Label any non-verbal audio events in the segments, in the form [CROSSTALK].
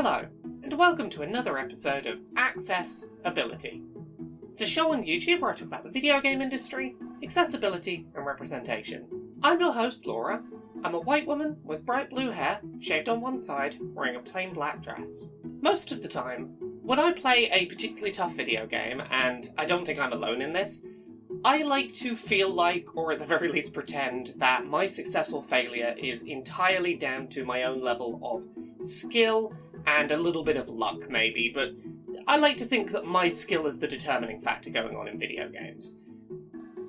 Hello, and welcome to another episode of Access Ability. It's a show on YouTube where I talk about the video game industry, accessibility, and representation. I'm your host, Laura. I'm a white woman with bright blue hair, shaved on one side, wearing a plain black dress. Most of the time, when I play a particularly tough video game, and I don't think I'm alone in this, I like to feel like, or at the very least pretend, that my successful failure is entirely down to my own level of skill and a little bit of luck, maybe, but I like to think that my skill is the determining factor going on in video games.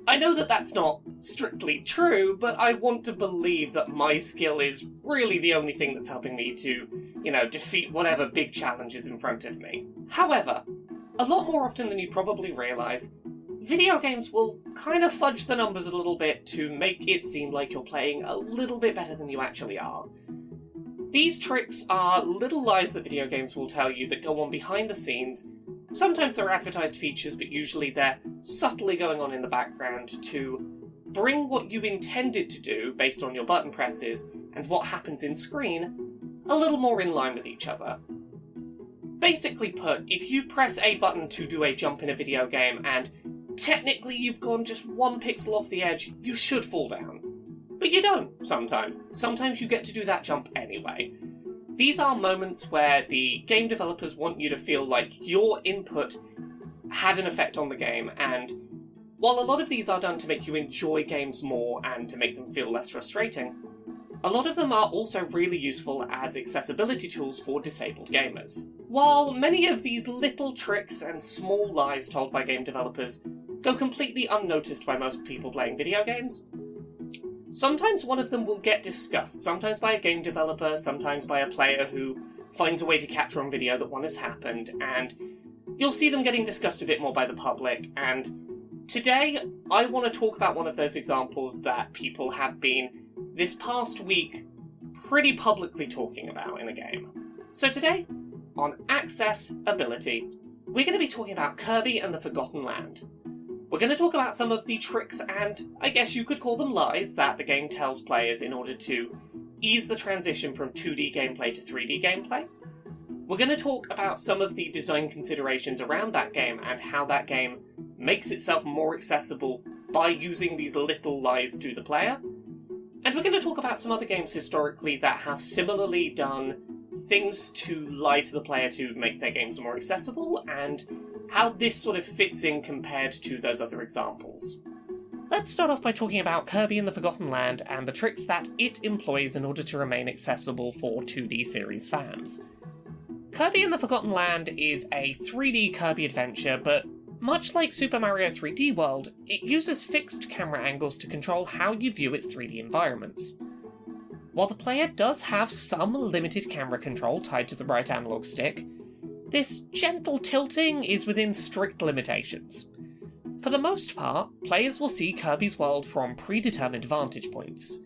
I know that that's not strictly true, but I want to believe that my skill is really the only thing that's helping me to, you know, defeat whatever big challenge is in front of me. However, a lot more often than you probably realise, video games will kind of fudge the numbers a little bit to make it seem like you're playing a little bit better than you actually are. These tricks are little lies that video games will tell you that go on behind the scenes. Sometimes they're advertised features, but usually they're subtly going on in the background to bring what you intended to do based on your button presses and what happens in screen a little more in line with each other. Basically put, if you press a button to do a jump in a video game and technically you've gone just one pixel off the edge, you should fall down. But you don't, sometimes. Sometimes you get to do that jump anyway. These are moments where the game developers want you to feel like your input had an effect on the game, and while a lot of these are done to make you enjoy games more and to make them feel less frustrating, a lot of them are also really useful as accessibility tools for disabled gamers. While many of these little tricks and small lies told by game developers go completely unnoticed by most people playing video games. Sometimes one of them will get discussed, sometimes by a game developer, sometimes by a player who finds a way to capture on video that one has happened, and you'll see them getting discussed a bit more by the public. And today, I want to talk about one of those examples that people have been, this past week, pretty publicly talking about in a game. So today, on Access Ability, we're going to be talking about Kirby and the Forgotten Land. We're going to talk about some of the tricks and, I guess you could call them lies, that the game tells players in order to ease the transition from 2D gameplay to 3D gameplay. We're going to talk about some of the design considerations around that game and how that game makes itself more accessible by using these little lies to the player. And we're going to talk about some other games historically that have similarly done things to lie to the player to make their games more accessible and how this sort of fits in compared to those other examples. Let's start off by talking about Kirby and the Forgotten Land and the tricks that it employs in order to remain accessible for 2D series fans. Kirby and the Forgotten Land is a 3D Kirby adventure, but much like Super Mario 3D World, it uses fixed camera angles to control how you view its 3D environments. While the player does have some limited camera control tied to the right analog stick, this gentle tilting is within strict limitations. For the most part, players will see Kirby's world from predetermined vantage points.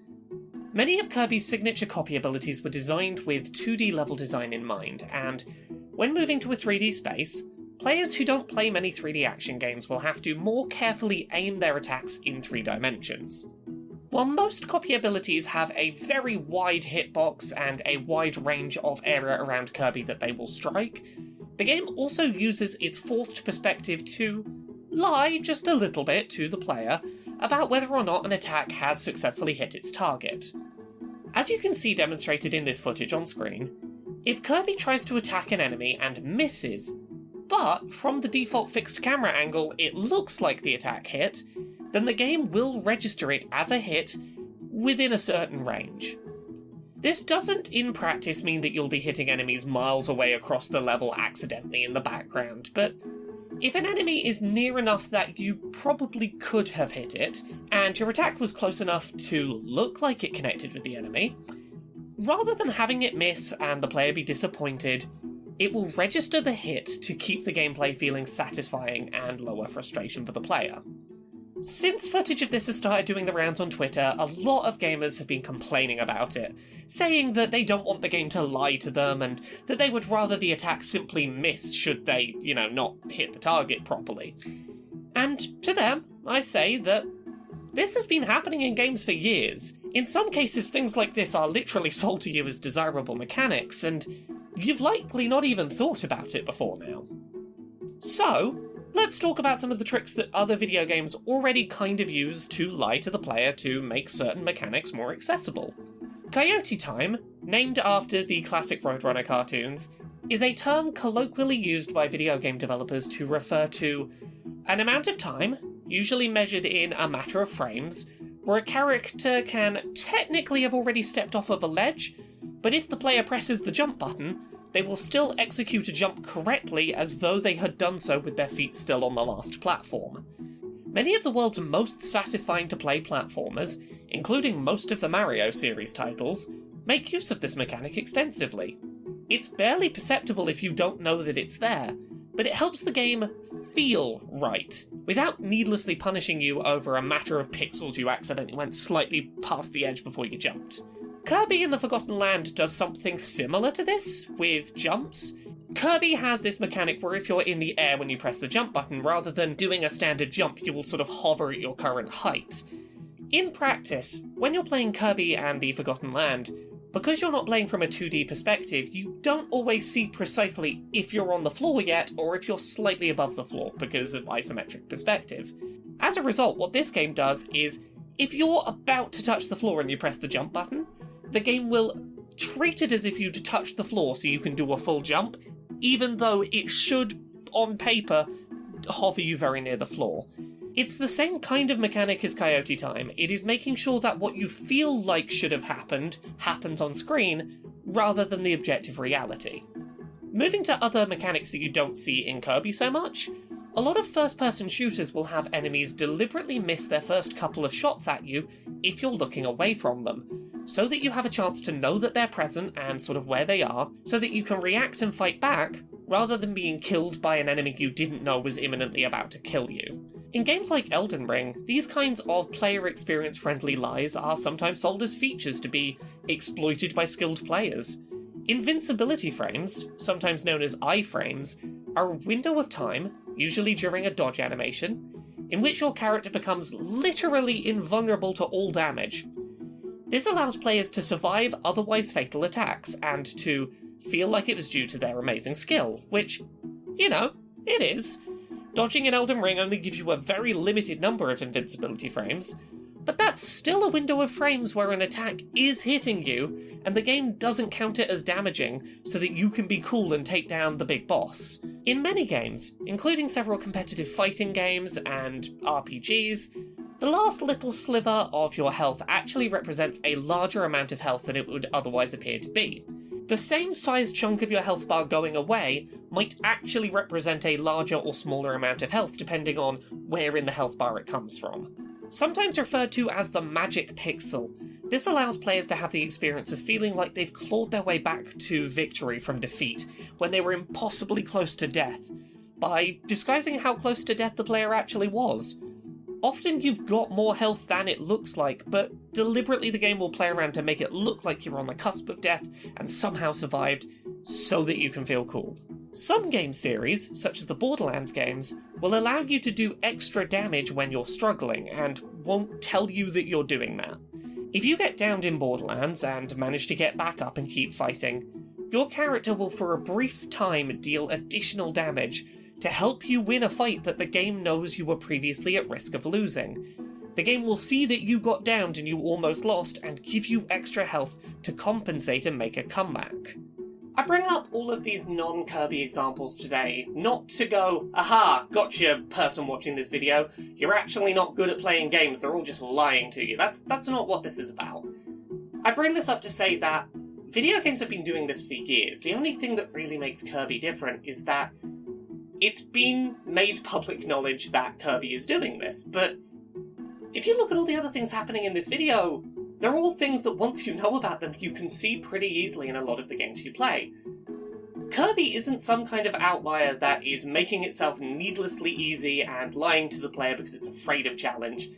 Many of Kirby's signature copy abilities were designed with 2D level design in mind, and when moving to a 3D space, players who don't play many 3D action games will have to more carefully aim their attacks in three dimensions. While most copy abilities have a very wide hitbox and a wide range of area around Kirby that they will strike, the game also uses its forced perspective to lie just a little bit to the player about whether or not an attack has successfully hit its target. As you can see demonstrated in this footage on screen, if Kirby tries to attack an enemy and misses, but from the default fixed camera angle it looks like the attack hit, then the game will register it as a hit within a certain range. This doesn't, in practice, mean that you'll be hitting enemies miles away across the level accidentally in the background, but if an enemy is near enough that you probably could have hit it, and your attack was close enough to look like it connected with the enemy, rather than having it miss and the player be disappointed, it will register the hit to keep the gameplay feeling satisfying and lower frustration for the player. Since footage of this has started doing the rounds on Twitter, a lot of gamers have been complaining about it, saying that they don't want the game to lie to them and that they would rather the attack simply miss should they, you know, not hit the target properly. And to them, I say that this has been happening in games for years. In some cases, things like this are literally [LAUGHS] sold to you as desirable mechanics, and you've likely not even thought about it before now. So, let's talk about some of the tricks that other video games already kind of use to lie to the player to make certain mechanics more accessible. Coyote Time, named after the classic Roadrunner cartoons, is a term colloquially used by video game developers to refer to an amount of time, usually measured in a matter of frames, where a character can technically have already stepped off of a ledge, but if the player presses the jump button, they will still execute a jump correctly as though they had done so with their feet still on the last platform. Many of the world's most satisfying to play platformers, including most of the Mario series titles, make use of this mechanic extensively. It's barely perceptible if you don't know that it's there, but it helps the game feel right, without needlessly punishing you over a matter of pixels you accidentally went slightly past the edge before you jumped. Kirby in the Forgotten Land does something similar to this, with jumps. Kirby has this mechanic where if you're in the air when you press the jump button, rather than doing a standard jump, you will sort of hover at your current height. In practice, when you're playing Kirby and the Forgotten Land, because you're not playing from a 2D perspective, you don't always see precisely if you're on the floor yet or if you're slightly above the floor because of isometric perspective. As a result, what this game does is if you're about to touch the floor and you press the jump button, the game will treat it as if you'd touched the floor so you can do a full jump, even though it should, on paper, hover you very near the floor. It's the same kind of mechanic as Coyote Time. It is making sure that what you feel like should have happened happens on screen, rather than the objective reality. Moving to other mechanics that you don't see in Kirby so much, a lot of first person shooters will have enemies deliberately miss their first couple of shots at you if you're looking away from them, so that you have a chance to know that they're present and sort of where they are, so that you can react and fight back, rather than being killed by an enemy you didn't know was imminently about to kill you. In games like Elden Ring, these kinds of player experience friendly lies are sometimes sold as features to be exploited by skilled players. Invincibility frames, sometimes known as iframes, are a window of time, usually during a dodge animation, in which your character becomes literally invulnerable to all damage. This allows players to survive otherwise fatal attacks and to feel like it was due to their amazing skill, which, you know, it is. Dodging in Elden Ring only gives you a very limited number of invincibility frames, but that's still a window of frames where an attack is hitting you, and the game doesn't count it as damaging so that you can be cool and take down the big boss. In many games, including several competitive fighting games and RPGs, the last little sliver of your health actually represents a larger amount of health than it would otherwise appear to be. The same size chunk of your health bar going away might actually represent a larger or smaller amount of health depending on where in the health bar it comes from. Sometimes referred to as the magic pixel, this allows players to have the experience of feeling like they've clawed their way back to victory from defeat when they were impossibly close to death, by disguising how close to death the player actually was. Often you've got more health than it looks like, but deliberately the game will play around to make it look like you're on the cusp of death and somehow survived, so that you can feel cool. Some game series, such as the Borderlands games, will allow you to do extra damage when you're struggling and won't tell you that you're doing that. If you get downed in Borderlands and manage to get back up and keep fighting, your character will for a brief time deal additional damage to help you win a fight that the game knows you were previously at risk of losing. The game will see that you got downed and you almost lost and give you extra health to compensate and make a comeback. I bring up all of these non Kirby examples today, not to go, aha, gotcha, person watching this video, you're actually not good at playing games, they're all just lying to you. That's, that's not what this is about. I bring this up to say that video games have been doing this for years. The only thing that really makes Kirby different is that it's been made public knowledge that Kirby is doing this, but if you look at all the other things happening in this video, they're all things that once you know about them, you can see pretty easily in a lot of the games you play. Kirby isn't some kind of outlier that is making itself needlessly easy and lying to the player because it's afraid of challenge.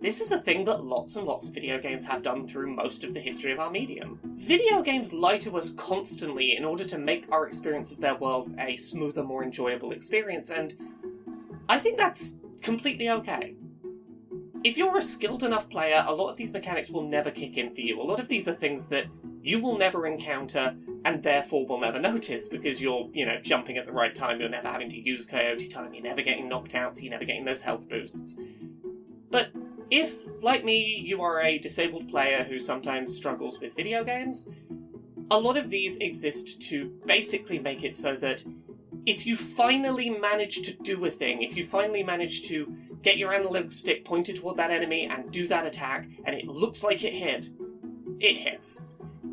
This is a thing that lots and lots of video games have done through most of the history of our medium. Video games lie to us constantly in order to make our experience of their worlds a smoother, more enjoyable experience, and I think that's completely okay. If you're a skilled enough player, a lot of these mechanics will never kick in for you. A lot of these are things that you will never encounter, and therefore will never [LAUGHS] notice because you're, you know, jumping at the right time, you're never having to use Coyote time, you're never getting knocked out, so you're never getting those health boosts. But if, like me, you are a disabled player who sometimes struggles with video games, a lot of these exist to basically make it so that if you finally manage to do a thing, if you finally manage to get your analog stick pointed toward that enemy and do that attack, and it looks like it hit, it hits.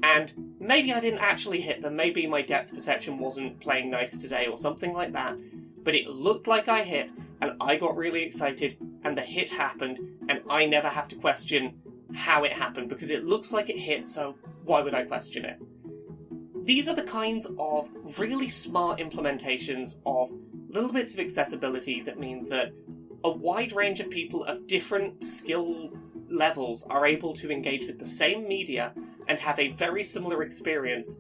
And maybe I didn't actually hit them, maybe my depth perception wasn't playing nice today or something like that, but it looked like I hit, and I got really excited, and the hit happened, and I never have to question how it happened because it looks like it hit, so why would I question it? These are the kinds of really smart implementations of little bits of accessibility that mean that a wide range of people of different skill levels are able to engage with the same media and have a very similar experience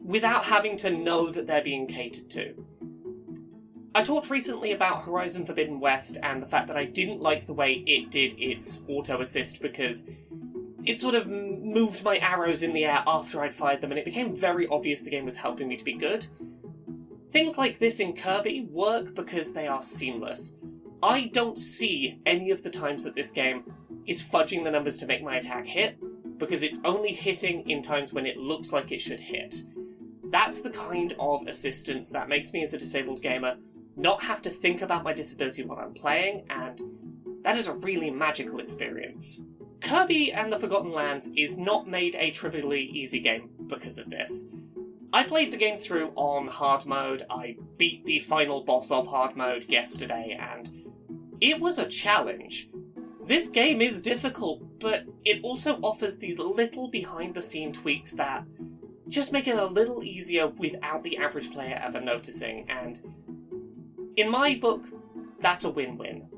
without having to know that they're being catered to. I talked recently about Horizon Forbidden West and the fact that I didn't like the way it did its auto assist because it sort of moved my arrows in the air after I'd fired them, and it became very obvious the game was helping me to be good. Things like this in Kirby work because they are seamless. I don't see any of the times that this game is fudging the numbers to make my attack hit, because it's only hitting in times when it looks like it should hit. That's the kind of assistance that makes me, as a disabled gamer, not have to think about my disability while I'm playing, and that is a really magical experience. Kirby and the Forgotten Lands is not made a trivially easy game because of this. I played the game through on hard mode, I beat the final boss of hard mode yesterday, and it was a challenge. This game is difficult, but it also offers these little behind the scene tweaks that just make it a little easier without the average player ever noticing, and in my book, that's a win win.